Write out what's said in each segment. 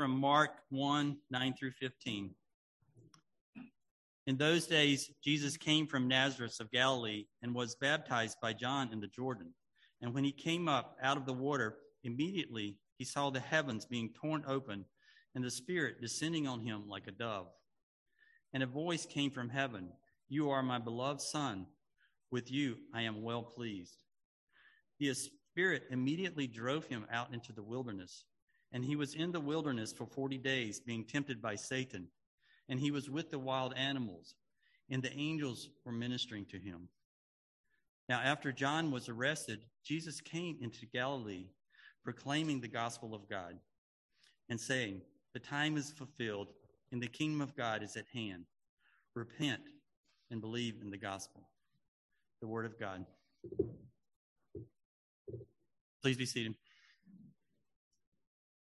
from Mark 1 9 through 15. In those days, Jesus came from Nazareth of Galilee and was baptized by John in the Jordan. And when he came up out of the water, immediately he saw the heavens being torn open and the Spirit descending on him like a dove. And a voice came from heaven You are my beloved Son. With you I am well pleased. The Spirit immediately drove him out into the wilderness. And he was in the wilderness for 40 days, being tempted by Satan. And he was with the wild animals, and the angels were ministering to him. Now, after John was arrested, Jesus came into Galilee, proclaiming the gospel of God and saying, The time is fulfilled, and the kingdom of God is at hand. Repent and believe in the gospel. The word of God. Please be seated.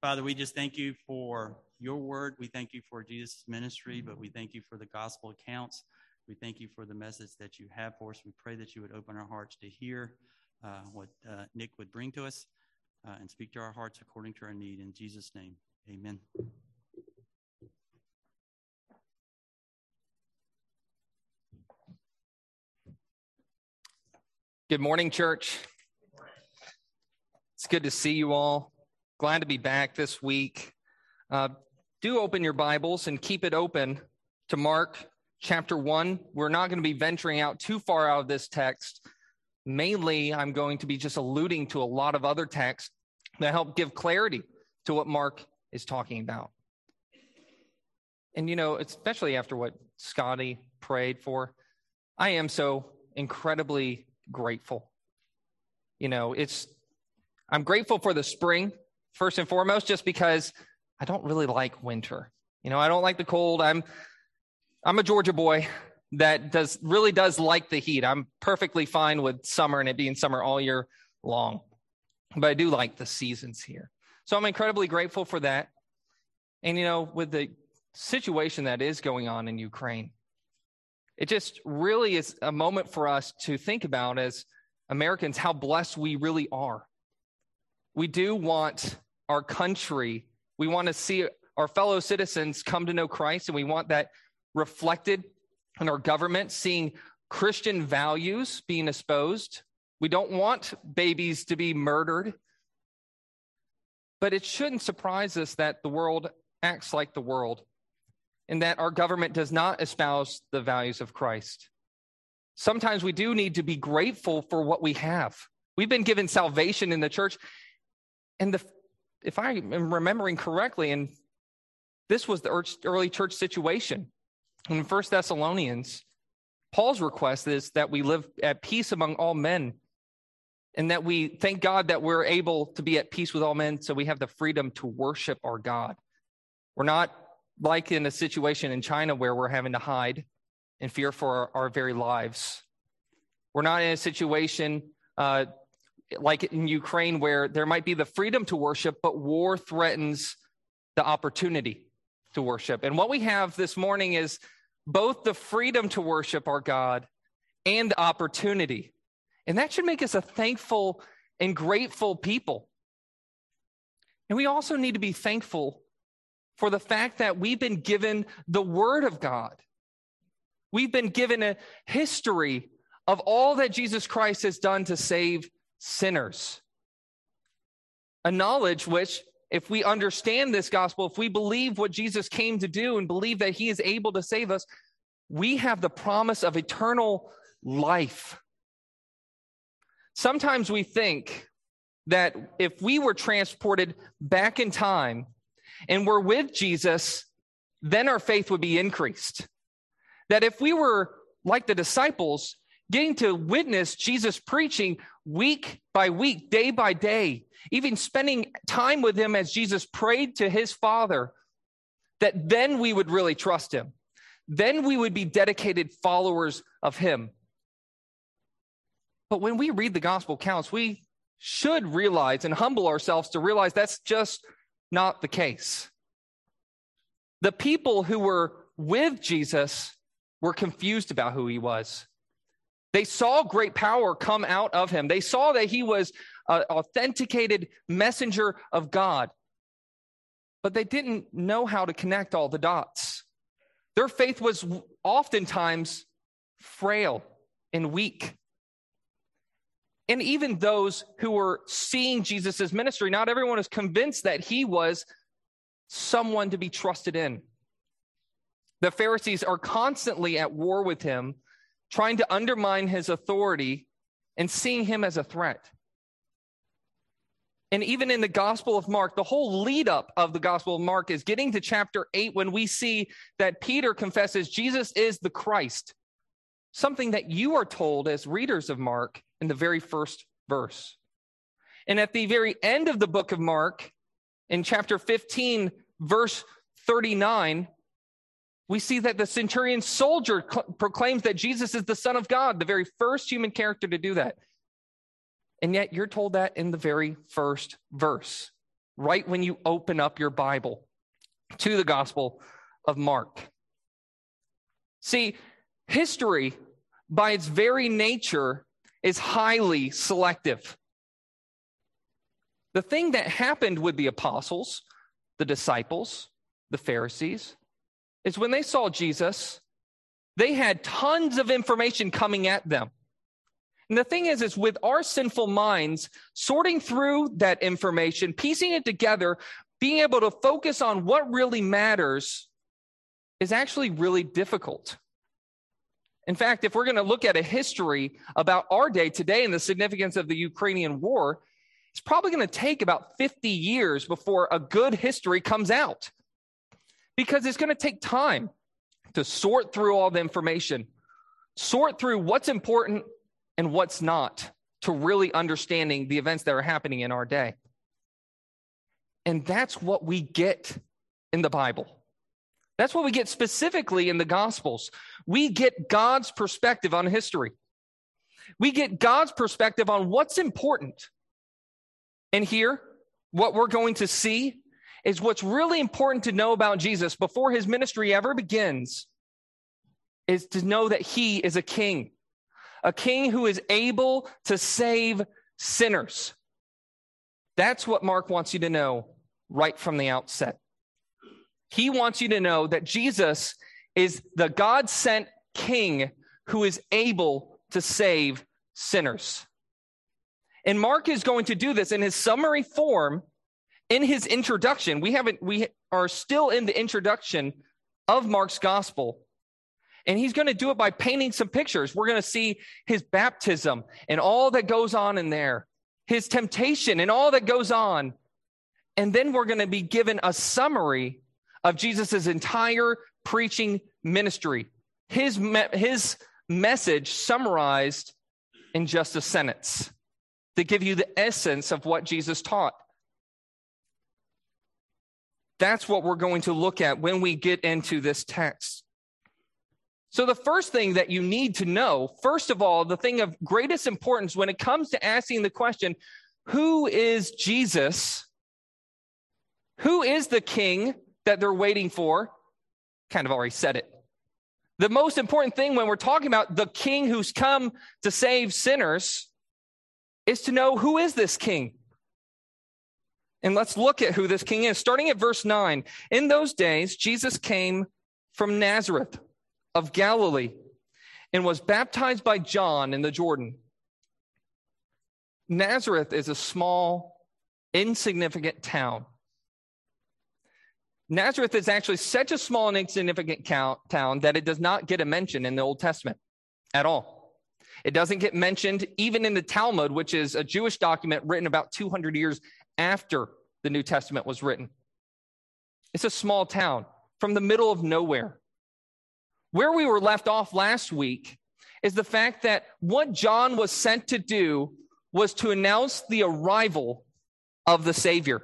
Father, we just thank you for your word. We thank you for Jesus' ministry, but we thank you for the gospel accounts. We thank you for the message that you have for us. We pray that you would open our hearts to hear uh, what uh, Nick would bring to us uh, and speak to our hearts according to our need. In Jesus' name, amen. Good morning, church. It's good to see you all. Glad to be back this week. Uh, do open your Bibles and keep it open to Mark chapter 1. We're not going to be venturing out too far out of this text. Mainly, I'm going to be just alluding to a lot of other texts that help give clarity to what Mark is talking about. And, you know, especially after what Scotty prayed for, I am so incredibly grateful. You know, it's, I'm grateful for the spring, first and foremost, just because I don't really like winter. You know, I don't like the cold. I'm, I'm a Georgia boy that does really does like the heat. I'm perfectly fine with summer and it being summer all year long. But I do like the seasons here. So I'm incredibly grateful for that. And you know, with the situation that is going on in Ukraine, it just really is a moment for us to think about as Americans how blessed we really are. We do want our country, we want to see our fellow citizens come to know Christ, and we want that reflected in our government, seeing Christian values being exposed. We don't want babies to be murdered. But it shouldn't surprise us that the world acts like the world and that our government does not espouse the values of Christ. Sometimes we do need to be grateful for what we have. We've been given salvation in the church. And the, if I am remembering correctly, and this was the early church situation in First Thessalonians, Paul's request is that we live at peace among all men and that we thank God that we're able to be at peace with all men so we have the freedom to worship our God. We're not like in a situation in China where we're having to hide and fear for our, our very lives. We're not in a situation uh, like in Ukraine where there might be the freedom to worship, but war threatens the opportunity to worship. And what we have this morning is both the freedom to worship our God and opportunity. And that should make us a thankful and grateful people. And we also need to be thankful for the fact that we've been given the Word of God. We've been given a history of all that Jesus Christ has done to save sinners. A knowledge which, if we understand this gospel, if we believe what Jesus came to do and believe that he is able to save us, we have the promise of eternal life. Sometimes we think that if we were transported back in time and we're with Jesus, then our faith would be increased. That if we were like the disciples, getting to witness Jesus preaching week by week, day by day, even spending time with him as Jesus prayed to his Father, that then we would really trust him. Then we would be dedicated followers of him. But when we read the gospel accounts, we should realize and humble ourselves to realize that's just not the case. The people who were with Jesus were confused about who he was. They saw great power come out of him. They saw that he was an authenticated messenger of God. but they didn't know how to connect all the dots. Their faith was oftentimes frail and weak. And even those who were seeing Jesus' ministry, not everyone was convinced that he was someone to be trusted in. The Pharisees are constantly at war with him, trying to undermine his authority and seeing him as a threat. And even in the Gospel of Mark, the whole lead up of the Gospel of Mark is getting to chapter 8 when we see that Peter confesses Jesus is the Christ, something that you are told as readers of Mark in the very first verse. And at the very end of the book of Mark, in chapter 15, verse 39, we see that the centurion soldier cl- proclaims that Jesus is the Son of God, the very first human character to do that. And yet you're told that in the very first verse, right when you open up your Bible to the Gospel of Mark. See, history, by its very nature, is highly selective. The thing that happened with the apostles, the disciples, the Pharisees, is when they saw Jesus, they had tons of information coming at them. And the thing is, is with our sinful minds, sorting through that information, piecing it together, being able to focus on what really matters is actually really difficult. In fact, if we're going to look at a history about our day today and the significance of the Ukrainian war, it's probably going to take about 50 years before a good history comes out because it's going to take time to sort through all the information, sort through what's important and what's not to really understanding the events that are happening in our day. And that's what we get in the Bible. That's what we get specifically in the Gospels. We get God's perspective on history. We get God's perspective on what's important. And here, what we're going to see is what's really important to know about Jesus before his ministry ever begins is to know that he is a king, a king who is able to save sinners. That's what Mark wants you to know right from the outset. He wants you to know that Jesus is the God sent king who is able to save sinners. And Mark is going to do this in his summary form in his introduction, we haven't, we are still in the introduction of Mark's gospel. And he's going to do it by painting some pictures. We're going to see his baptism and all that goes on in there, his temptation and all that goes on. And then we're going to be given a summary of Jesus' entire preaching ministry, his, me- his message summarized in just a sentence to give you the essence of what Jesus taught. That's what we're going to look at when we get into this text. So, the first thing that you need to know, first of all, the thing of greatest importance when it comes to asking the question, who is Jesus? Who is the king that they're waiting for? Kind of already said it. The most important thing when we're talking about the king who's come to save sinners is to know who is this king? And let's look at who this king is. Starting at verse 9. In those days, Jesus came from Nazareth of Galilee and was baptized by John in the Jordan. Nazareth is a small, insignificant town. Nazareth is actually such a small and insignificant town that it does not get a mention in the Old Testament at all. It doesn't get mentioned even in the Talmud, which is a Jewish document written about 200 years after the New Testament was written. It's a small town from the middle of nowhere. Where we were left off last week is the fact that what John was sent to do was to announce the arrival of the Savior,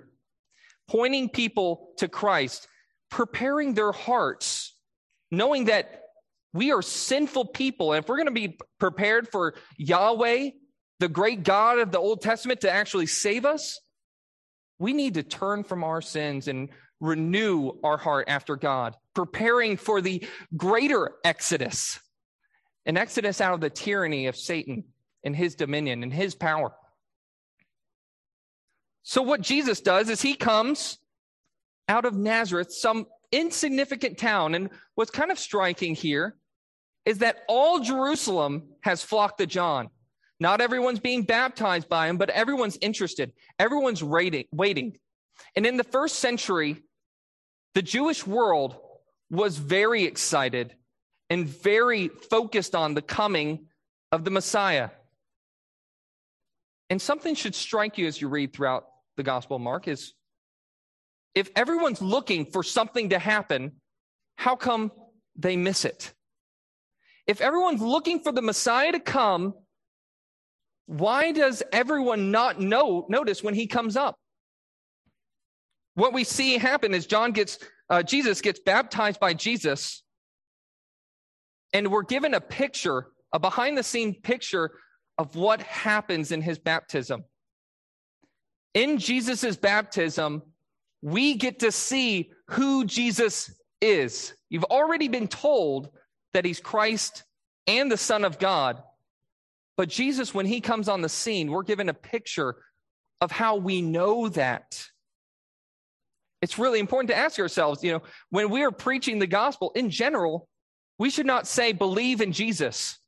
pointing people to Christ, preparing their hearts, knowing that we are sinful people. And if we're going to be prepared for Yahweh, the great God of the Old Testament, to actually save us, we need to turn from our sins and renew our heart after God, preparing for the greater exodus, an exodus out of the tyranny of Satan and his dominion and his power. So, what Jesus does is he comes out of Nazareth, some insignificant town. And what's kind of striking here is that all Jerusalem has flocked to John. Not everyone's being baptized by him, but everyone's interested. Everyone's waiting. And in the first century, the Jewish world was very excited and very focused on the coming of the Messiah. And something should strike you as you read throughout the Gospel of Mark is if everyone's looking for something to happen, how come they miss it? If everyone's looking for the Messiah to come, why does everyone not know notice when he comes up? What we see happen is John gets uh, Jesus gets baptized by Jesus, and we're given a picture, a behind the scene picture of what happens in his baptism. In Jesus' baptism, we get to see who Jesus is. You've already been told that he's Christ and the Son of God. But Jesus, when he comes on the scene, we're given a picture of how we know that. It's really important to ask ourselves, you know, when we are preaching the gospel in general, we should not say believe in Jesus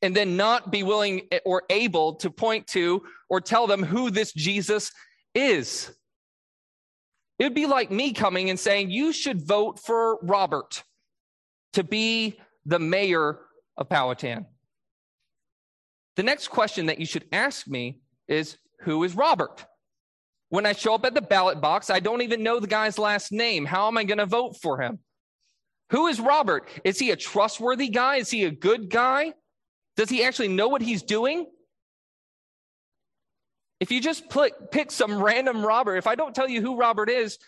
and then not be willing or able to point to or tell them who this Jesus is. It would be like me coming and saying, You should vote for Robert to be the mayor of Powhatan. The next question that you should ask me is Who is Robert? When I show up at the ballot box, I don't even know the guy's last name. How am I going to vote for him? Who is Robert? Is he a trustworthy guy? Is he a good guy? Does he actually know what he's doing? If you just put, pick some random Robert, if I don't tell you who Robert is,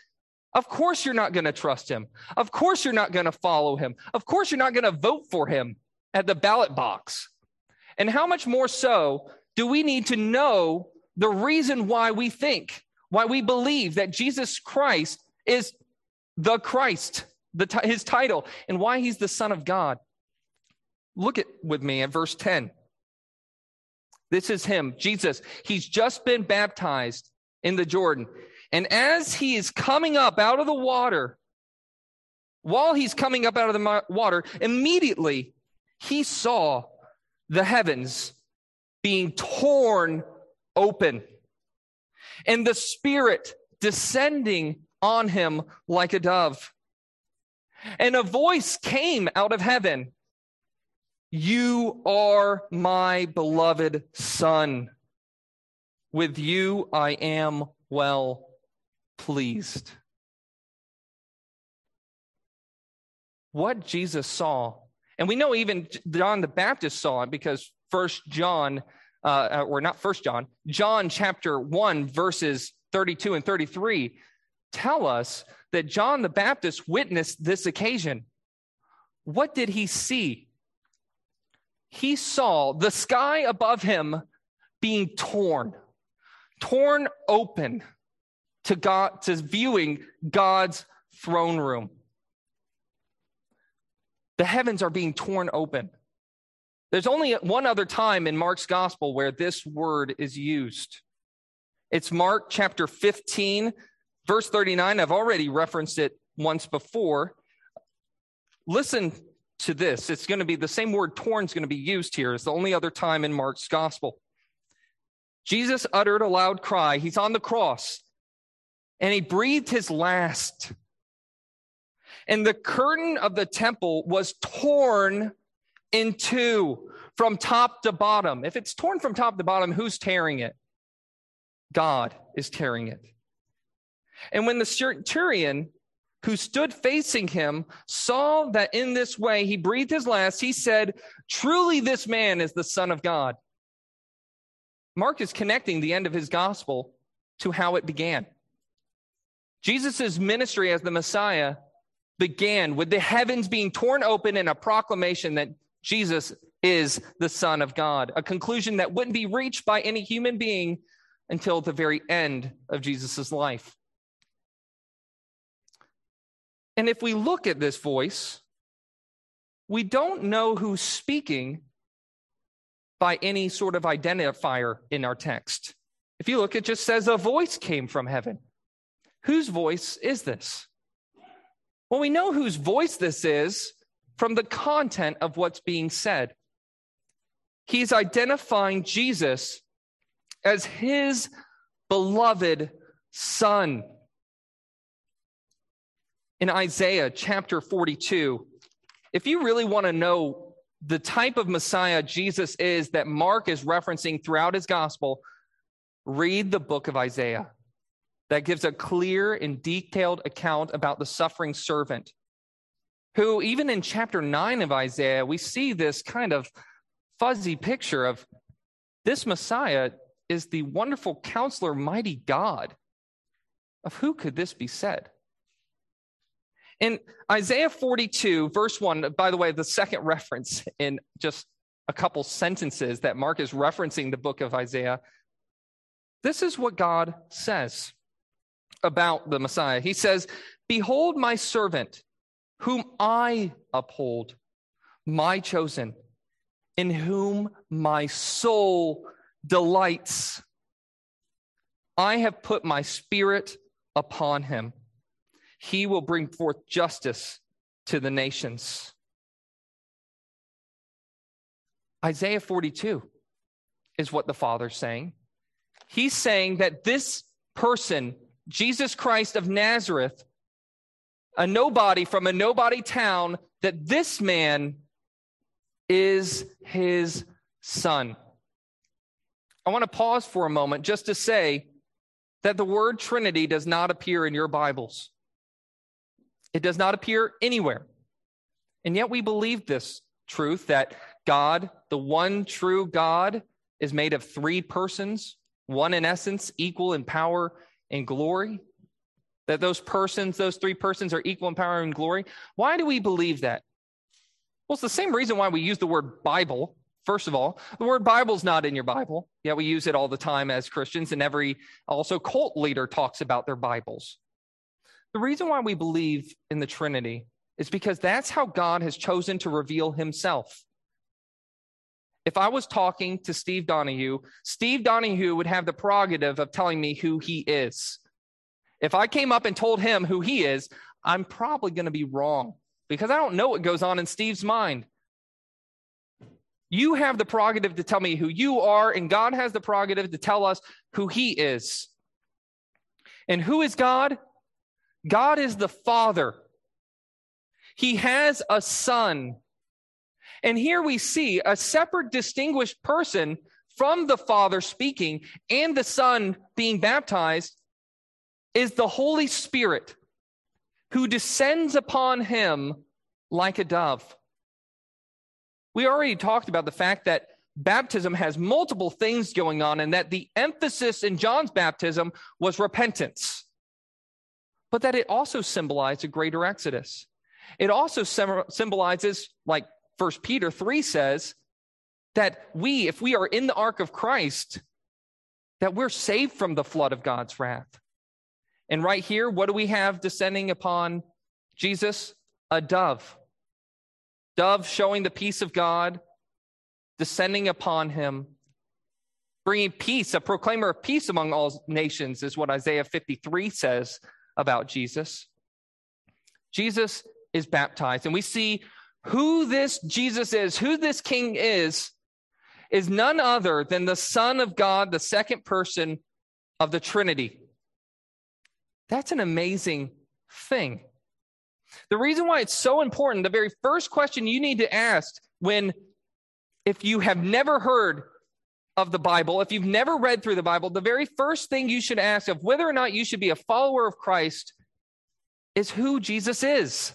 of course you're not going to trust him. Of course you're not going to follow him. Of course you're not going to vote for him at the ballot box. And how much more so do we need to know the reason why we think, why we believe that Jesus Christ is the Christ, the, his title, and why he's the Son of God? Look at with me at verse 10. This is him, Jesus. He's just been baptized in the Jordan. And as he is coming up out of the water, while he's coming up out of the water, immediately he saw the heavens being torn open and the Spirit descending on him like a dove. And a voice came out of heaven you are my beloved Son. With you I am well pleased. What Jesus saw, and we know even John the Baptist saw it because First John, uh, or not First John, John chapter 1, verses 32 and 33 tell us that John the Baptist witnessed this occasion. What did he see? he saw the sky above him being torn, torn open to God, to viewing God's throne room. The heavens are being torn open. There's only one other time in Mark's gospel where this word is used. It's Mark chapter 15, verse 39. I've already referenced it once before. Listen to this. It's going to be the same word torn is going to be used here. It's the only other time in Mark's gospel. Jesus uttered a loud cry. He's on the cross and he breathed his last. And the curtain of the temple was torn in two from top to bottom. If it's torn from top to bottom, who's tearing it? God is tearing it. And when the centurion who stood facing him saw that in this way he breathed his last, he said, Truly, this man is the Son of God. Mark is connecting the end of his gospel to how it began. Jesus' ministry as the Messiah began with the heavens being torn open and a proclamation that Jesus is the Son of God, a conclusion that wouldn't be reached by any human being until the very end of Jesus' life. And if we look at this voice, we don't know who's speaking by any sort of identifier in our text. If you look, it just says a voice came from heaven. whose voice is this? Well, we know whose voice this is from the content of what's being said. He's identifying Jesus as his beloved son. In Isaiah chapter 42, if you really want to know the type of Messiah Jesus is that Mark is referencing throughout his gospel, read the book of Isaiah. That gives a clear and detailed account about the suffering servant, who, even in chapter 9 of Isaiah, we see this kind of fuzzy picture of this Messiah is the wonderful counselor, mighty God. Of who could this be said? In Isaiah 42, verse 1, by the way, the second reference in just a couple sentences that Mark is referencing the book of Isaiah, this is what God says about the Messiah. He says, Behold my servant, whom I uphold, my chosen, in whom my soul delights. I have put my spirit upon him. He will bring forth justice to the nations. Isaiah 42 is what the Father's saying. He's saying that this person, Jesus Christ of Nazareth, a nobody from a nobody town, that this man is his son. I want to pause for a moment just to say that the word Trinity does not appear in your Bibles. It does not appear anywhere. And yet we believe this truth that God, the one true God, is made of three persons, one in essence, equal in power and glory. That those persons, those three persons, are equal in power and glory. Why do we believe that? Well, it's the same reason why we use the word Bible First of all, the word Bible's not in your Bible. Yeah, we use it all the time as Christians, and every also cult leader talks about their Bibles. The reason why we believe in the Trinity is because that's how God has chosen to reveal himself. If I was talking to Steve Donahue, Steve Donahue would have the prerogative of telling me who he is. If I came up and told him who he is, I'm probably going to be wrong because I don't know what goes on in Steve's mind. You have the prerogative to tell me who you are, and God has the prerogative to tell us who He is. And who is God? God is the Father. He has a Son. And here we see a separate, distinguished person from the Father speaking and the Son being baptized is the Holy Spirit who descends upon him like a dove. We already talked about the fact that baptism has multiple things going on and that the emphasis in John's baptism was repentance, but that it also symbolized a greater exodus. It also symbolizes, like First Peter 3 says, that we, if we are in the ark of Christ, that we're saved from the flood of God's wrath. And right here, what do we have descending upon Jesus? A dove dove showing the peace of God, descending upon him, bringing peace, a proclaimer of peace among all nations, is what Isaiah 53 says about Jesus. Jesus is baptized, and we see who this Jesus is, who this king is, is none other than the Son of God, the second person of the Trinity. That's an amazing thing. The reason why it's so important, the very first question you need to ask when, if you have never heard of the Bible, if you've never read through the Bible, the very first thing you should ask of whether or not you should be a follower of Christ is who Jesus is.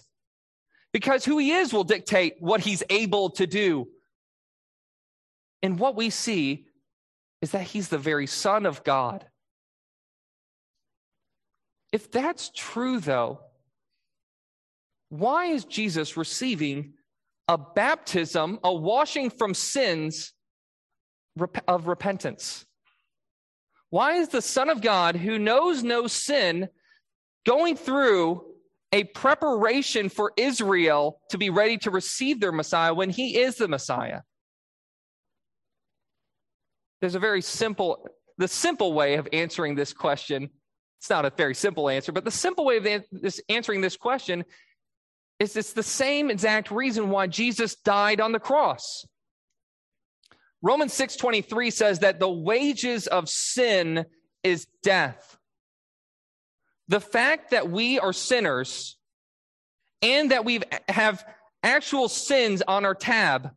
Because who he is will dictate what he's able to do. And what we see is that he's the very Son of God. If that's true, though, why is Jesus receiving a baptism, a washing from sins of repentance? Why is the Son of God, who knows no sin, going through a preparation for Israel to be ready to receive their Messiah when he is the Messiah? There's a very simple, the simple way of answering this question It's not a very simple answer, but the simple way of this, answering this question is it's the same exact reason why Jesus died on the cross. Romans 6:23 says that the wages of sin is death. The fact that we are sinners and that we have actual sins on our tab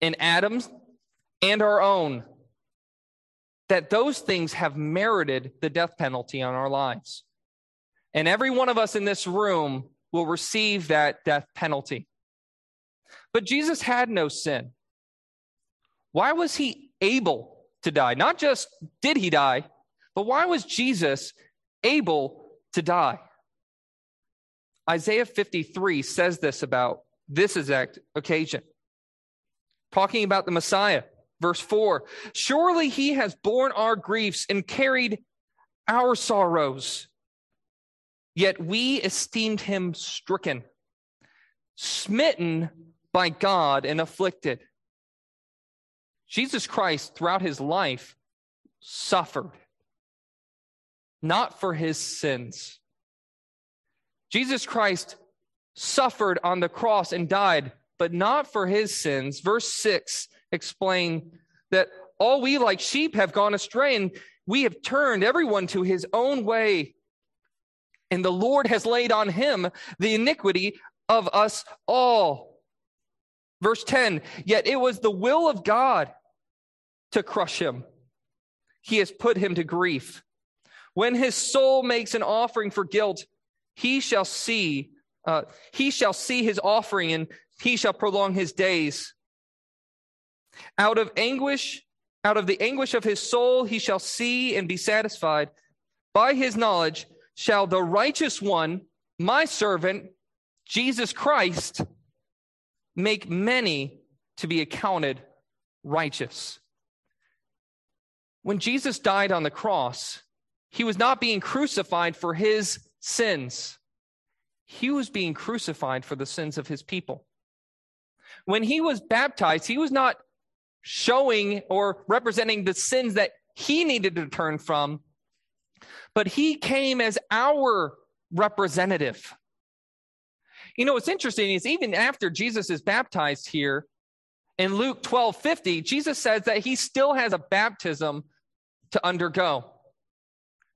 in Adam's and our own that those things have merited the death penalty on our lives. And every one of us in this room will receive that death penalty. But Jesus had no sin. Why was he able to die? Not just did he die, but why was Jesus able to die? Isaiah 53 says this about this exact occasion, talking about the Messiah. Verse 4 Surely he has borne our griefs and carried our sorrows. Yet we esteemed him stricken, smitten by God, and afflicted. Jesus Christ, throughout his life, suffered, not for his sins. Jesus Christ suffered on the cross and died, but not for his sins. Verse 6 explain that all we like sheep have gone astray and we have turned everyone to his own way. And the Lord has laid on him the iniquity of us all. Verse 10 Yet it was the will of God to crush him. He has put him to grief. When his soul makes an offering for guilt, he shall see, uh, he shall see his offering and he shall prolong his days. Out of anguish, out of the anguish of his soul, he shall see and be satisfied. By his knowledge shall the righteous one, my servant, Jesus Christ, make many to be accounted righteous. When Jesus died on the cross, he was not being crucified for his sins. He was being crucified for the sins of his people. When he was baptized, he was not showing or representing the sins that he needed to turn from, but he came as our representative. You know, what's interesting is even after Jesus is baptized here in Luke 12 50, Jesus says that he still has a baptism to undergo.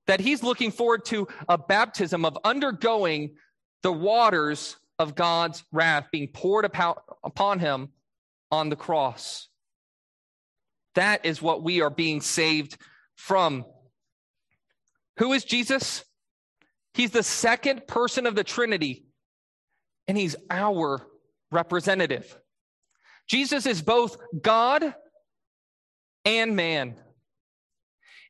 That he's looking forward to a baptism of undergoing the waters of God's wrath being poured upon him on the cross. That is what we are being saved from. Who is Jesus? He's the second person of the Trinity, and he's our representative. Jesus is both God and man.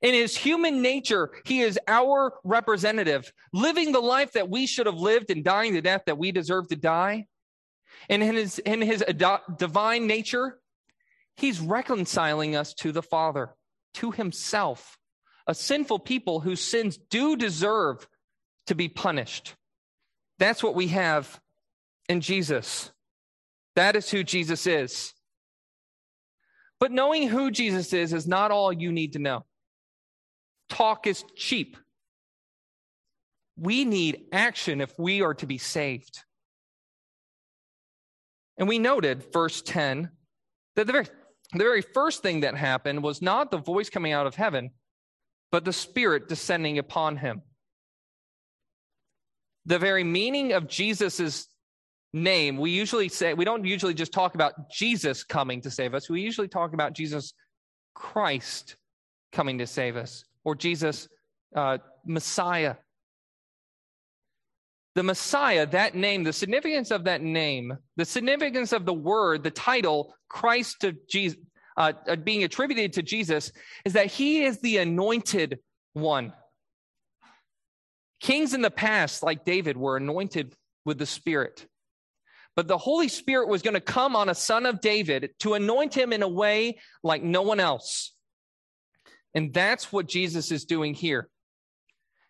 In his human nature, he is our representative, living the life that we should have lived and dying the death that we deserve to die. And in his, in his divine nature, He's reconciling us to the Father, to himself, a sinful people whose sins do deserve to be punished. That's what we have in Jesus. That is who Jesus is. But knowing who Jesus is is not all you need to know. Talk is cheap. We need action if we are to be saved. And we noted, verse 10, that the very the very first thing that happened was not the voice coming out of heaven, but the Spirit descending upon him. The very meaning of Jesus' name, we usually say, we don't usually just talk about Jesus coming to save us. We usually talk about Jesus Christ coming to save us, or Jesus uh, Messiah the Messiah, that name, the significance of that name, the significance of the word, the title, Christ of Jesus, uh, uh, being attributed to Jesus, is that he is the anointed one. Kings in the past, like David, were anointed with the Spirit. But the Holy Spirit was going to come on a son of David to anoint him in a way like no one else. And that's what Jesus is doing here.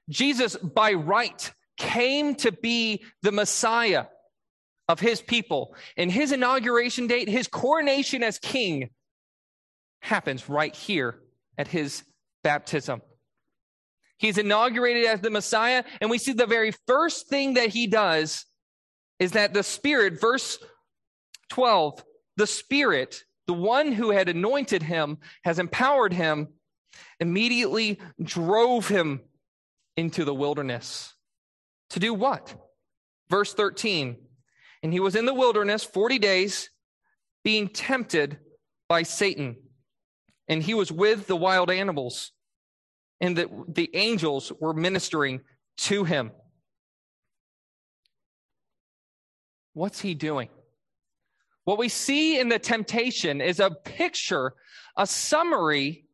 Jesus, by right, came to be the Messiah of his people. And his inauguration date, his coronation as king, happens right here at his baptism. He's inaugurated as the Messiah, and we see the very first thing that he does is that the Spirit, verse 12, the Spirit, the one who had anointed him, has empowered him, immediately drove him into the wilderness. To do what? Verse 13. And he was in the wilderness 40 days, being tempted by Satan. And he was with the wild animals, and the, the angels were ministering to him. What's he doing? What we see in the temptation is a picture, a summary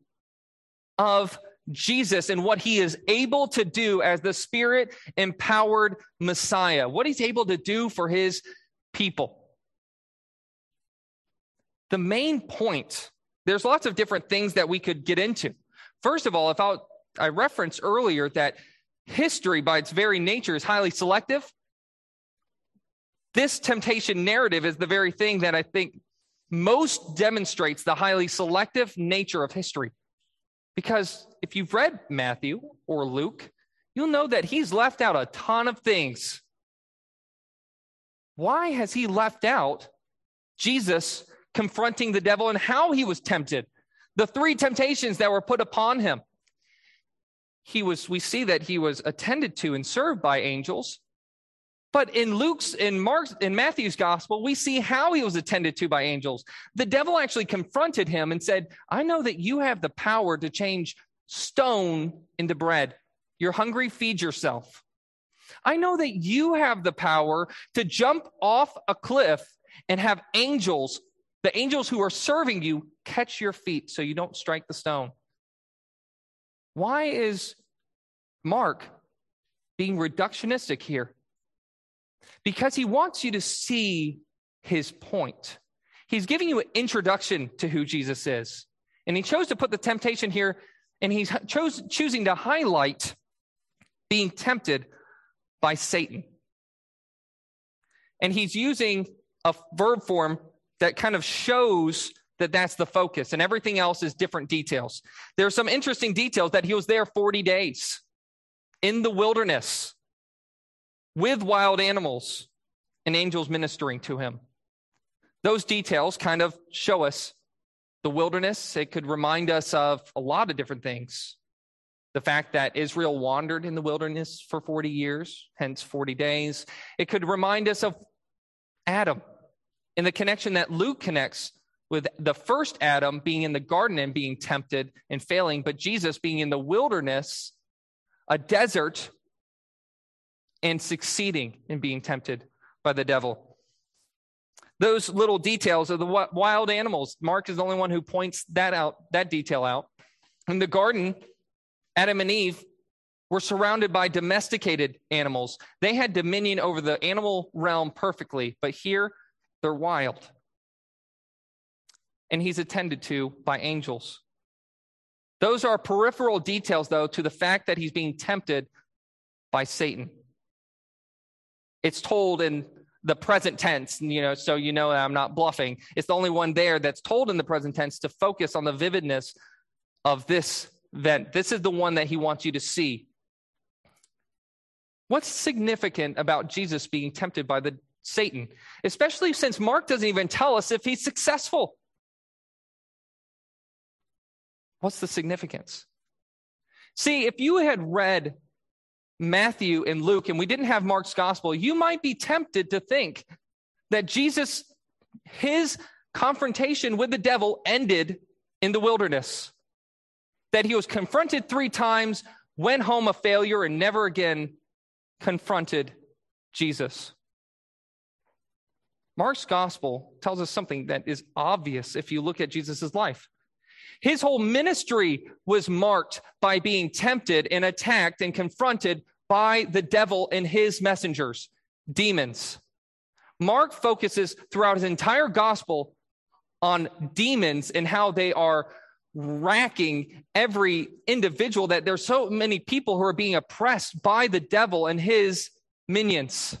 of Jesus and what he is able to do as the spirit empowered Messiah, what he's able to do for his people. The main point, there's lots of different things that we could get into. First of all, if I, I referenced earlier that history by its very nature is highly selective, this temptation narrative is the very thing that I think most demonstrates the highly selective nature of history. Because if you've read Matthew or Luke, you'll know that he's left out a ton of things. Why has he left out Jesus confronting the devil and how he was tempted? The three temptations that were put upon him. He was, we see that he was attended to and served by angels. But in Luke's, in Mark's, in Matthew's gospel, we see how he was attended to by angels. The devil actually confronted him and said, I know that you have the power to change stone into bread. You're hungry, feed yourself. I know that you have the power to jump off a cliff and have angels, the angels who are serving you, catch your feet so you don't strike the stone. Why is Mark being reductionistic here? Because he wants you to see his point. He's giving you an introduction to who Jesus is. And he chose to put the temptation here, and he's chose, choosing to highlight being tempted by Satan. And he's using a verb form that kind of shows that that's the focus, and everything else is different details. There are some interesting details that he was there 40 days in the wilderness with wild animals and angels ministering to him. Those details kind of show us the wilderness. It could remind us of a lot of different things. The fact that Israel wandered in the wilderness for 40 years, hence 40 days. It could remind us of Adam and the connection that Luke connects with the first Adam being in the garden and being tempted and failing, but Jesus being in the wilderness, a desert and succeeding in being tempted by the devil. Those little details of the wild animals, Mark is the only one who points that out, that detail out. In the garden, Adam and Eve were surrounded by domesticated animals. They had dominion over the animal realm perfectly, but here they're wild. And he's attended to by angels. Those are peripheral details, though, to the fact that he's being tempted by Satan it's told in the present tense, you know, so you know I'm not bluffing. It's the only one there that's told in the present tense to focus on the vividness of this event. This is the one that he wants you to see. What's significant about Jesus being tempted by the Satan, especially since Mark doesn't even tell us if he's successful? What's the significance? See, if you had read Matthew and Luke, and we didn't have Mark's gospel, you might be tempted to think that Jesus, his confrontation with the devil ended in the wilderness, that he was confronted three times, went home a failure, and never again confronted Jesus. Mark's gospel tells us something that is obvious if you look at Jesus' life. His whole ministry was marked by being tempted and attacked and confronted by the devil and his messengers, demons. Mark focuses throughout his entire gospel on demons and how they are racking every individual that there's so many people who are being oppressed by the devil and his minions.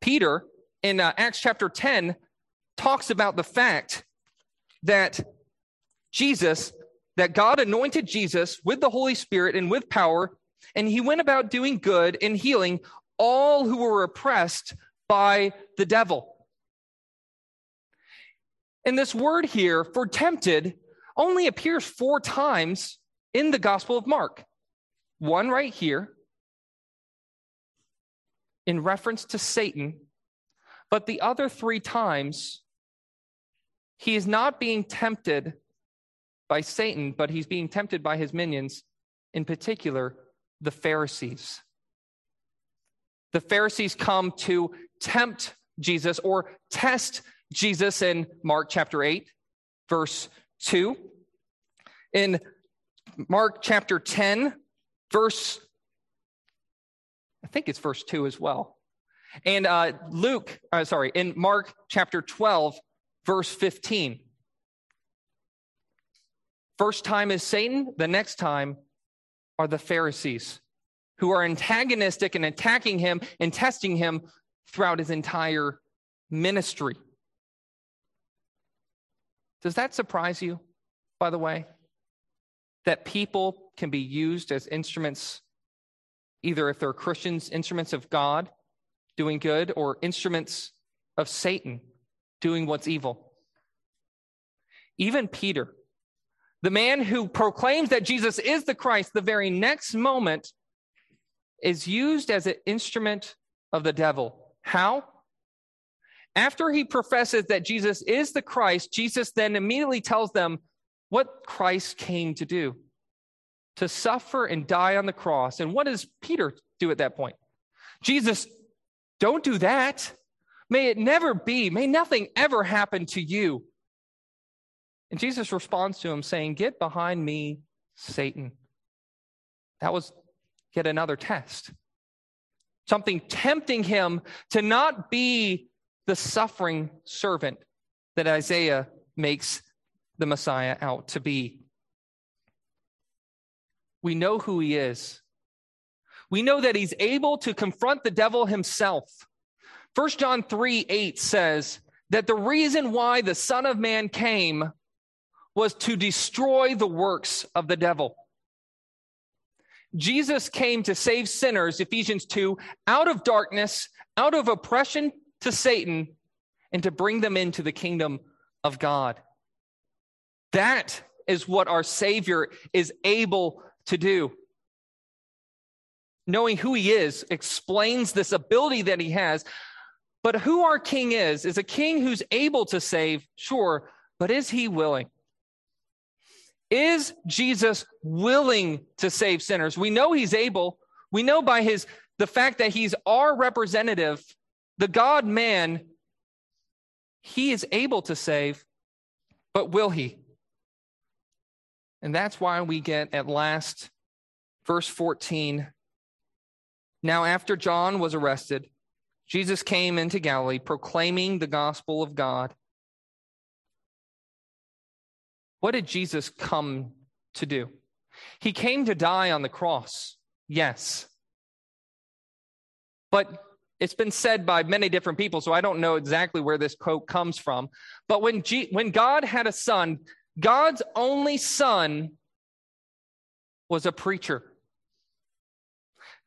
Peter in uh, Acts chapter 10 talks about the fact that Jesus that God anointed Jesus with the Holy Spirit and with power, and he went about doing good and healing all who were oppressed by the devil. And this word here for tempted only appears four times in the Gospel of Mark. One right here in reference to Satan, but the other three times he is not being tempted by Satan, but he's being tempted by his minions, in particular, the Pharisees. The Pharisees come to tempt Jesus or test Jesus in Mark chapter 8, verse 2. In Mark chapter 10, verse, I think it's verse 2 as well. And uh, Luke, uh, sorry, in Mark chapter 12, verse 15. First time is Satan, the next time are the Pharisees who are antagonistic and attacking him and testing him throughout his entire ministry. Does that surprise you, by the way? That people can be used as instruments, either if they're Christians, instruments of God doing good, or instruments of Satan doing what's evil. Even Peter, the man who proclaims that Jesus is the Christ, the very next moment is used as an instrument of the devil. How? After he professes that Jesus is the Christ, Jesus then immediately tells them what Christ came to do to suffer and die on the cross. And what does Peter do at that point? Jesus, don't do that. May it never be. May nothing ever happen to you. And Jesus responds to him saying, Get behind me, Satan. That was yet another test. Something tempting him to not be the suffering servant that Isaiah makes the Messiah out to be. We know who he is. We know that he's able to confront the devil himself. 1 John 3 8 says that the reason why the Son of Man came was to destroy the works of the devil. Jesus came to save sinners, Ephesians 2, out of darkness, out of oppression to Satan, and to bring them into the kingdom of God. That is what our Savior is able to do. Knowing who he is explains this ability that he has. But who our king is, is a king who's able to save, sure, but is he willing? Is Jesus willing to save sinners? We know he's able. We know by his the fact that he's our representative, the God man, he is able to save, but will he? And that's why we get at last verse 14. Now, after John was arrested, Jesus came into Galilee proclaiming the gospel of God what did Jesus come to do? He came to die on the cross, yes. But it's been said by many different people, so I don't know exactly where this quote comes from. But when, G- when God had a son, God's only son was a preacher.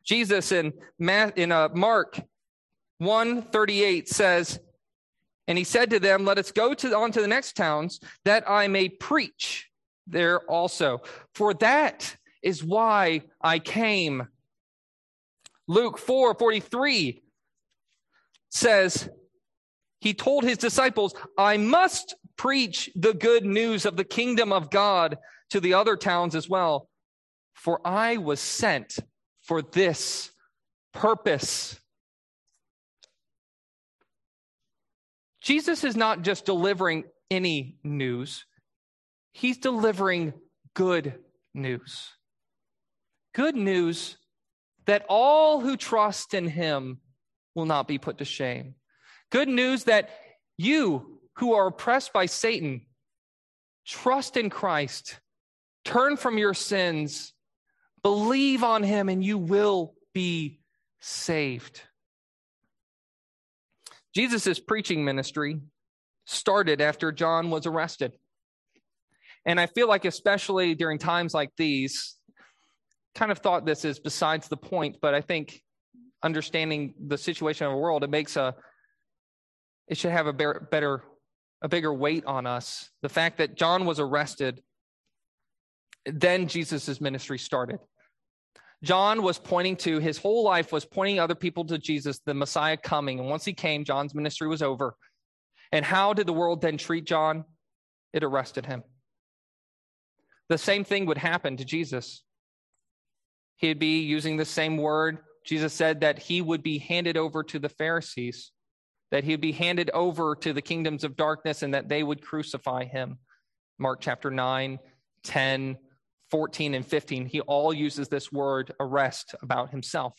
Jesus in, Ma- in uh, Mark 138 says, and he said to them, Let us go to, on to the next towns, that I may preach there also. For that is why I came. Luke 4 43 says, He told his disciples, I must preach the good news of the kingdom of God to the other towns as well, for I was sent for this purpose. Jesus is not just delivering any news, he's delivering good news. Good news that all who trust in him will not be put to shame. Good news that you who are oppressed by Satan, trust in Christ, turn from your sins, believe on him, and you will be saved. Jesus' preaching ministry started after John was arrested. And I feel like, especially during times like these, kind of thought this is besides the point, but I think understanding the situation of the world, it makes a, it should have a better, a bigger weight on us. The fact that John was arrested, then Jesus' ministry started. John was pointing to his whole life was pointing other people to Jesus, the Messiah coming. And once he came, John's ministry was over. And how did the world then treat John? It arrested him. The same thing would happen to Jesus. He'd be using the same word. Jesus said that he would be handed over to the Pharisees, that he would be handed over to the kingdoms of darkness, and that they would crucify him. Mark chapter 9, 10, 14 and 15, he all uses this word arrest about himself.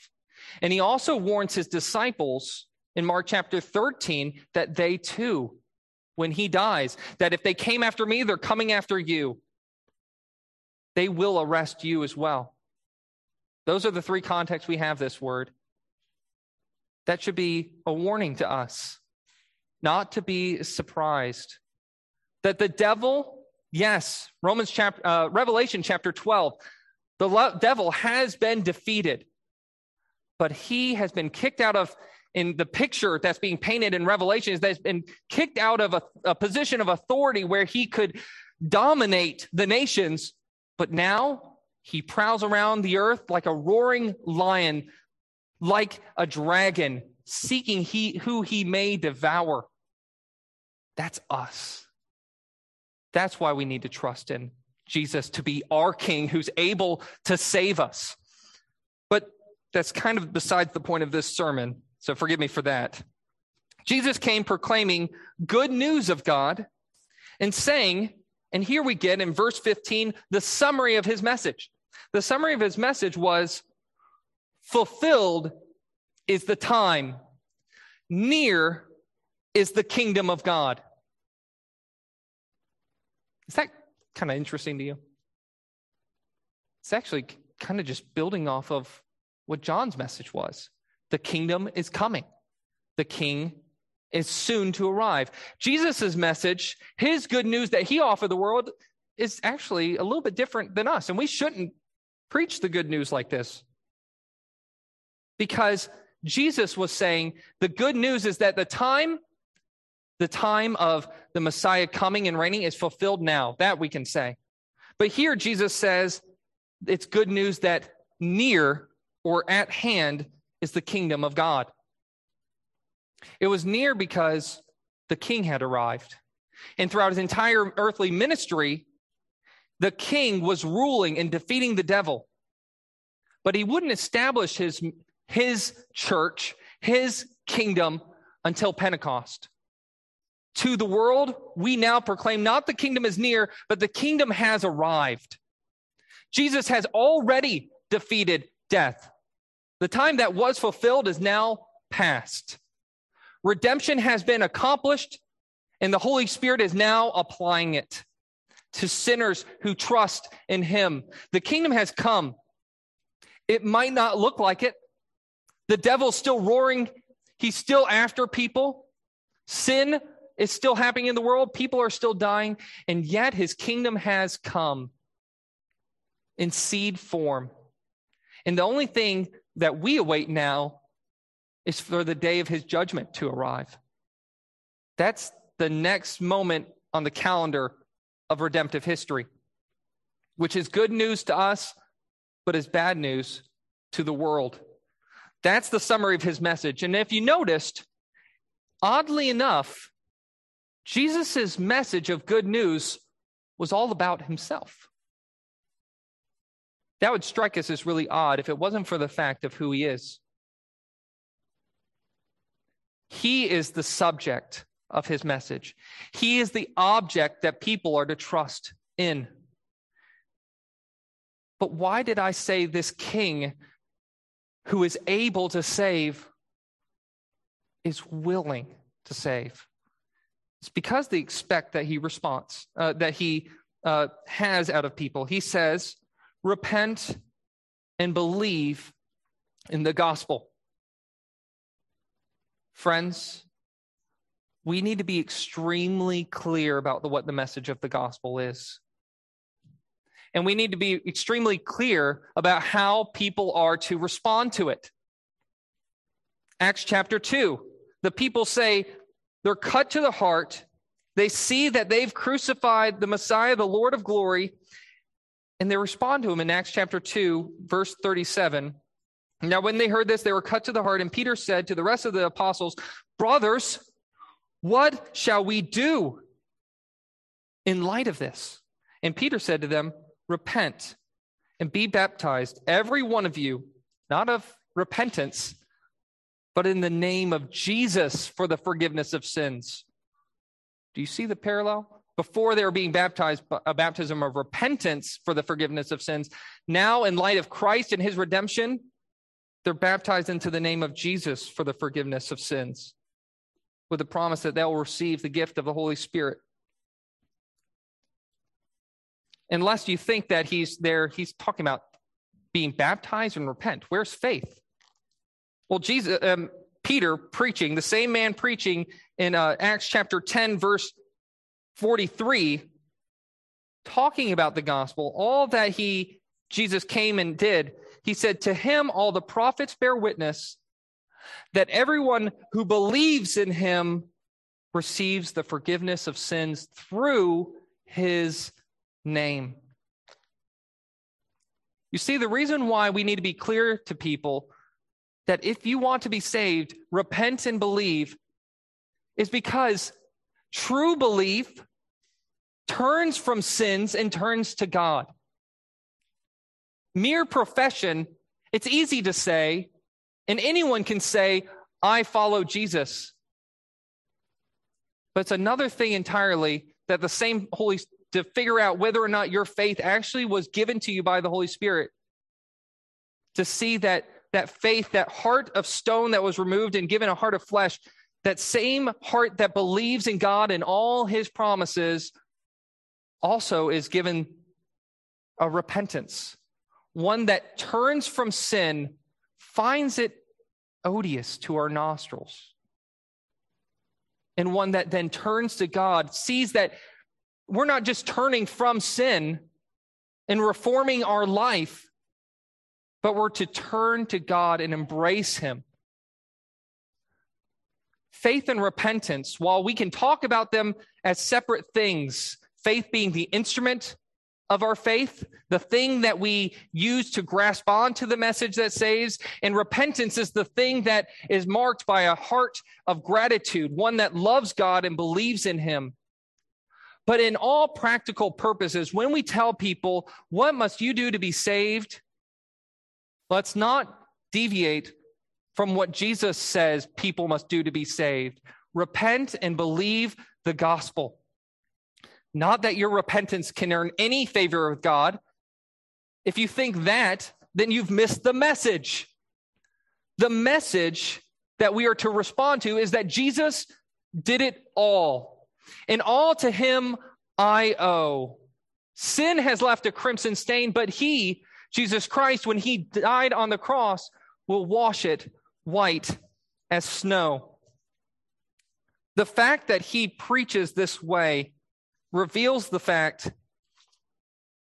And he also warns his disciples in Mark chapter 13 that they too, when he dies, that if they came after me, they're coming after you. They will arrest you as well. Those are the three contexts we have this word. That should be a warning to us, not to be surprised. That the devil Yes, Romans chapter, uh, Revelation chapter 12. The lo- devil has been defeated, but he has been kicked out of, in the picture that's being painted in Revelation, is that's been kicked out of a, a position of authority where he could dominate the nations. But now he prowls around the earth like a roaring lion, like a dragon, seeking he, who he may devour. That's us. That's why we need to trust in Jesus to be our King who's able to save us. But that's kind of besides the point of this sermon, so forgive me for that. Jesus came proclaiming good news of God and saying, and here we get in verse 15 the summary of his message. The summary of his message was fulfilled is the time, near is the kingdom of God. Is that kind of interesting to you? It's actually kind of just building off of what John's message was. The kingdom is coming. The king is soon to arrive. Jesus' message, his good news that he offered the world, is actually a little bit different than us. And we shouldn't preach the good news like this. Because Jesus was saying the good news is that the time the time of the Messiah coming and reigning is fulfilled now. That we can say. But here Jesus says it's good news that near or at hand is the kingdom of God. It was near because the king had arrived. And throughout his entire earthly ministry, the king was ruling and defeating the devil. But he wouldn't establish his, his church, his kingdom until Pentecost. To the world, we now proclaim not the kingdom is near, but the kingdom has arrived. Jesus has already defeated death. The time that was fulfilled is now past. Redemption has been accomplished, and the Holy Spirit is now applying it to sinners who trust in Him. The kingdom has come. It might not look like it. The devil's still roaring, he's still after people. Sin is still happening in the world. People are still dying. And yet his kingdom has come in seed form. And the only thing that we await now is for the day of his judgment to arrive. That's the next moment on the calendar of redemptive history, which is good news to us, but is bad news to the world. That's the summary of his message. And if you noticed, oddly enough, Jesus' message of good news was all about himself. That would strike us as really odd if it wasn't for the fact of who he is. He is the subject of his message, he is the object that people are to trust in. But why did I say this king who is able to save is willing to save? It's because they expect that he responds, uh, that he uh, has out of people. He says, repent and believe in the gospel. Friends, we need to be extremely clear about the, what the message of the gospel is. and we need to be extremely clear about how people are to respond to it. Acts chapter 2, the people say they're cut to the heart. They see that they've crucified the Messiah, the Lord of glory, and they respond to him in Acts chapter 2, verse 37. Now, when they heard this, they were cut to the heart, and Peter said to the rest of the apostles, Brothers, what shall we do in light of this? And Peter said to them, Repent and be baptized, every one of you, not of repentance, but in the name of Jesus for the forgiveness of sins. Do you see the parallel? Before they were being baptized, a baptism of repentance for the forgiveness of sins. Now, in light of Christ and his redemption, they're baptized into the name of Jesus for the forgiveness of sins, with the promise that they'll receive the gift of the Holy Spirit. Unless you think that he's there, he's talking about being baptized and repent. Where's faith? Well, Jesus, um, Peter preaching, the same man preaching in uh, Acts chapter 10, verse 43, talking about the gospel, all that he, Jesus came and did, he said, To him all the prophets bear witness that everyone who believes in him receives the forgiveness of sins through his name. You see, the reason why we need to be clear to people that if you want to be saved, repent and believe is because true belief turns from sins and turns to God. Mere profession, it's easy to say, and anyone can say, I follow Jesus. But it's another thing entirely that the same Holy to figure out whether or not your faith actually was given to you by the Holy Spirit. To see that that faith, that heart of stone that was removed and given a heart of flesh, that same heart that believes in God and all his promises also is given a repentance, one that turns from sin, finds it odious to our nostrils, and one that then turns to God, sees that we're not just turning from sin and reforming our life, but we're to turn to God and embrace Him. Faith and repentance, while we can talk about them as separate things, faith being the instrument of our faith, the thing that we use to grasp onto the message that saves, and repentance is the thing that is marked by a heart of gratitude, one that loves God and believes in Him. But in all practical purposes, when we tell people, what must you do to be saved? Let's not deviate from what Jesus says people must do to be saved. Repent and believe the gospel. Not that your repentance can earn any favor with God. If you think that, then you've missed the message. The message that we are to respond to is that Jesus did it all. And all to him I owe. Sin has left a crimson stain, but he Jesus Christ, when he died on the cross, will wash it white as snow. The fact that he preaches this way reveals the fact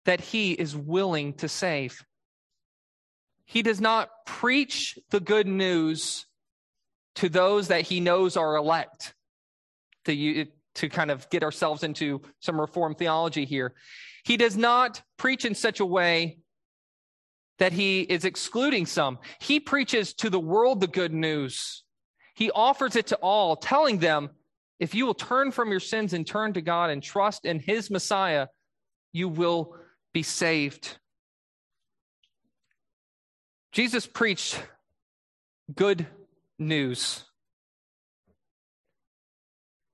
that he is willing to save. He does not preach the good news to those that he knows are elect, to, to kind of get ourselves into some reformed theology here. He does not preach in such a way that he is excluding some. He preaches to the world the good news. He offers it to all, telling them, if you will turn from your sins and turn to God and trust in his Messiah, you will be saved. Jesus preached good news.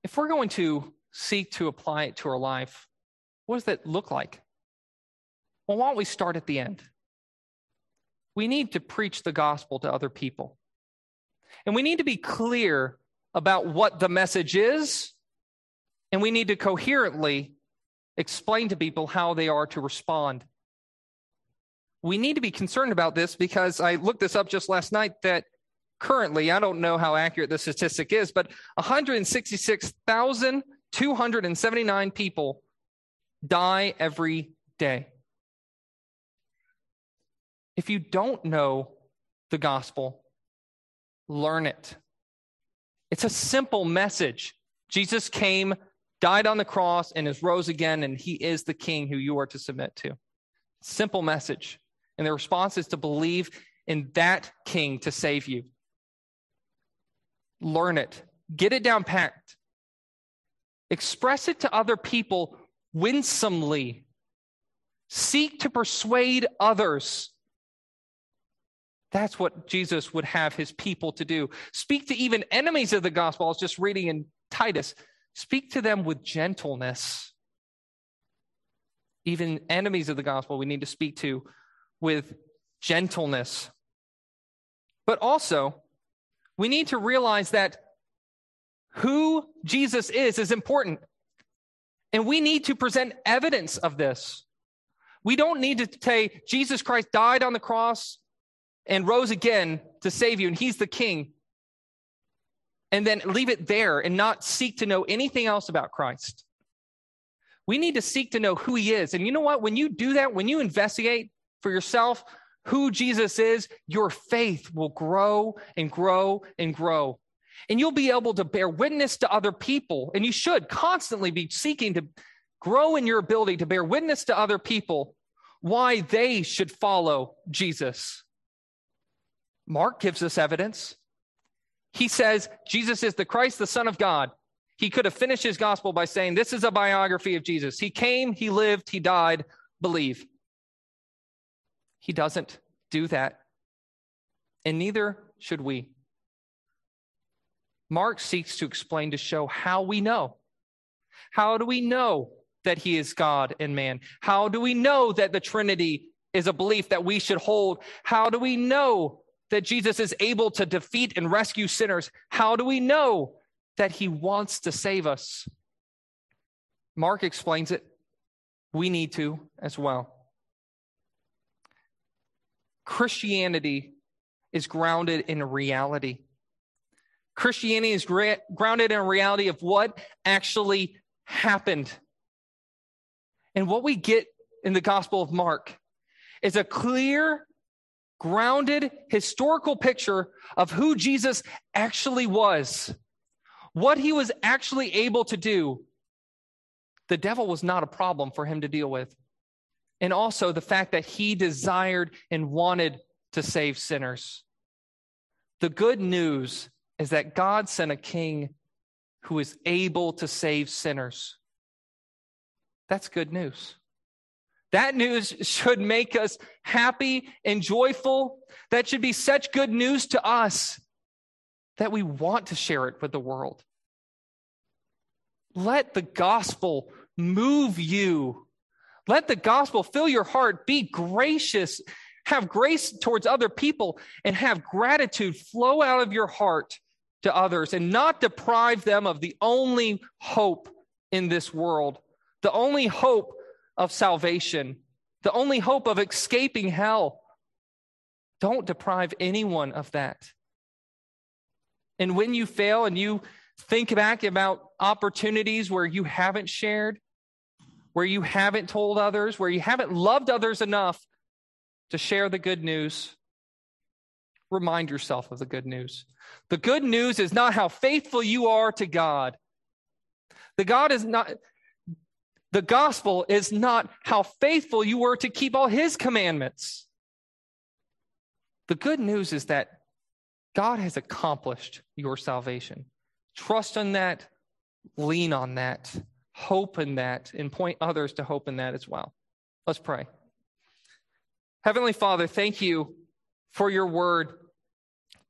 If we're going to seek to apply it to our life, what does that look like? Well, why don't we start at the end? We need to preach the gospel to other people. And we need to be clear about what the message is, and we need to coherently explain to people how they are to respond. We need to be concerned about this because I looked this up just last night that currently, I don't know how accurate the statistic is, but 166,279 people die every day. If you don't know the gospel, learn it. It's a simple message. Jesus came, died on the cross, and is rose again, and he is the king who you are to submit to. Simple message. And the response is to believe in that king to save you. Learn it, get it down packed, express it to other people winsomely. Seek to persuade others. That's what Jesus would have his people to do. Speak to even enemies of the gospel. I was just reading in Titus. Speak to them with gentleness. Even enemies of the gospel, we need to speak to with gentleness. But also, we need to realize that who Jesus is is important. And we need to present evidence of this. We don't need to say Jesus Christ died on the cross and rose again to save you, and he's the king. And then leave it there and not seek to know anything else about Christ. We need to seek to know who he is. And you know what? When you do that, when you investigate for yourself who Jesus is, your faith will grow and grow and grow. And you'll be able to bear witness to other people. And you should constantly be seeking to grow in your ability to bear witness to other people why they should follow Jesus. Mark gives us evidence. He says Jesus is the Christ, the Son of God. He could have finished his gospel by saying, This is a biography of Jesus. He came, he lived, he died, believe. He doesn't do that. And neither should we. Mark seeks to explain to show how we know. How do we know that he is God and man? How do we know that the Trinity is a belief that we should hold? How do we know that Jesus is able to defeat and rescue sinners? How do we know that he wants to save us? Mark explains it. We need to as well. Christianity is grounded in reality. Christianity is gra- grounded in reality of what actually happened. And what we get in the Gospel of Mark is a clear grounded historical picture of who Jesus actually was, what he was actually able to do. The devil was not a problem for him to deal with. And also the fact that he desired and wanted to save sinners. The good news is that God sent a king who is able to save sinners. That's good news. That news should make us happy and joyful. That should be such good news to us that we want to share it with the world. Let the gospel move you. Let the gospel fill your heart. Be gracious. Have grace towards other people and have gratitude flow out of your heart to others and not deprive them of the only hope in this world, the only hope of salvation, the only hope of escaping hell. Don't deprive anyone of that. And when you fail and you think back about opportunities where you haven't shared, where you haven't told others, where you haven't loved others enough to share the good news, remind yourself of the good news. The good news is not how faithful you are to God. The God is not the gospel is not how faithful you were to keep all his commandments. The good news is that God has accomplished your salvation. Trust in that, lean on that, hope in that, and point others to hope in that as well. Let's pray. Heavenly Father, thank you for your word.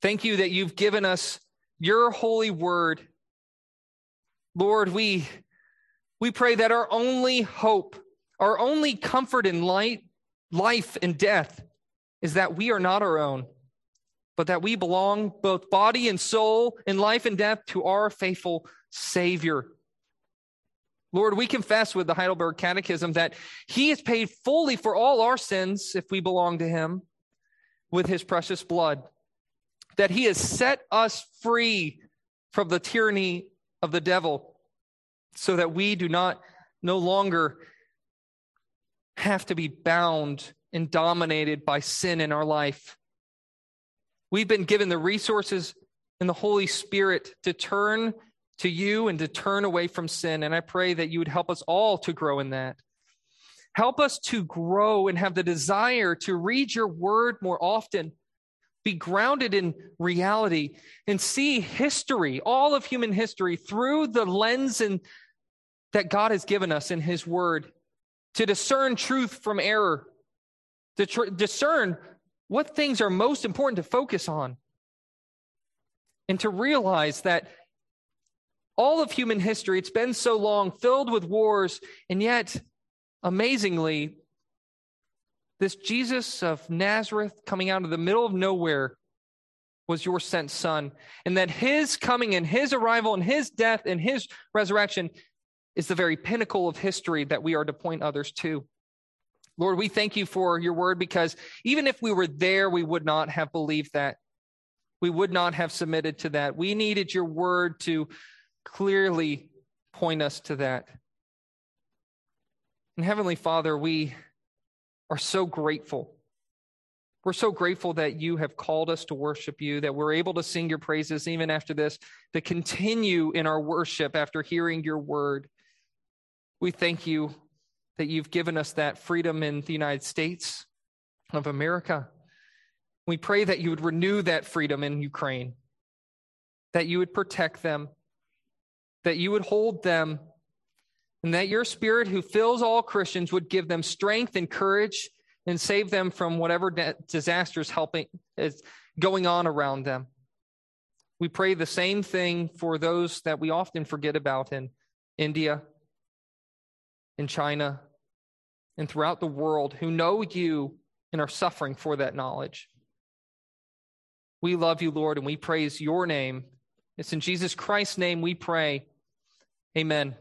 Thank you that you've given us your holy word. Lord, we we pray that our only hope, our only comfort in light, life and death is that we are not our own, but that we belong both body and soul in life and death to our faithful Savior. Lord, we confess with the Heidelberg Catechism that He has paid fully for all our sins if we belong to Him with His precious blood, that He has set us free from the tyranny of the devil so that we do not no longer have to be bound and dominated by sin in our life. We've been given the resources and the Holy Spirit to turn to you and to turn away from sin. And I pray that you would help us all to grow in that. Help us to grow and have the desire to read your word more often, be grounded in reality, and see history, all of human history, through the lens that God has given us in his word, to discern truth from error, to tr- discern what things are most important to focus on, and to realize that all of human history, it's been so long, filled with wars, and yet, amazingly, this Jesus of Nazareth coming out of the middle of nowhere was your sent son. And that his coming and his arrival and his death and his resurrection is the very pinnacle of history that we are to point others to. Lord, we thank you for your word because even if we were there, we would not have believed that. We would not have submitted to that. We needed your word to clearly point us to that. And Heavenly Father, we are so grateful. We're so grateful that you have called us to worship you, that we're able to sing your praises even after this, to continue in our worship after hearing your word. We thank you that you've given us that freedom in the United States of America. We pray that you would renew that freedom in Ukraine, that you would protect them, that you would hold them, and that your spirit who fills all Christians would give them strength and courage and save them from whatever disaster is helping is going on around them. We pray the same thing for those that we often forget about in India, in China, and throughout the world who know you and are suffering for that knowledge. We love you, Lord, and we praise your name. It's in Jesus Christ's name we pray. Amen.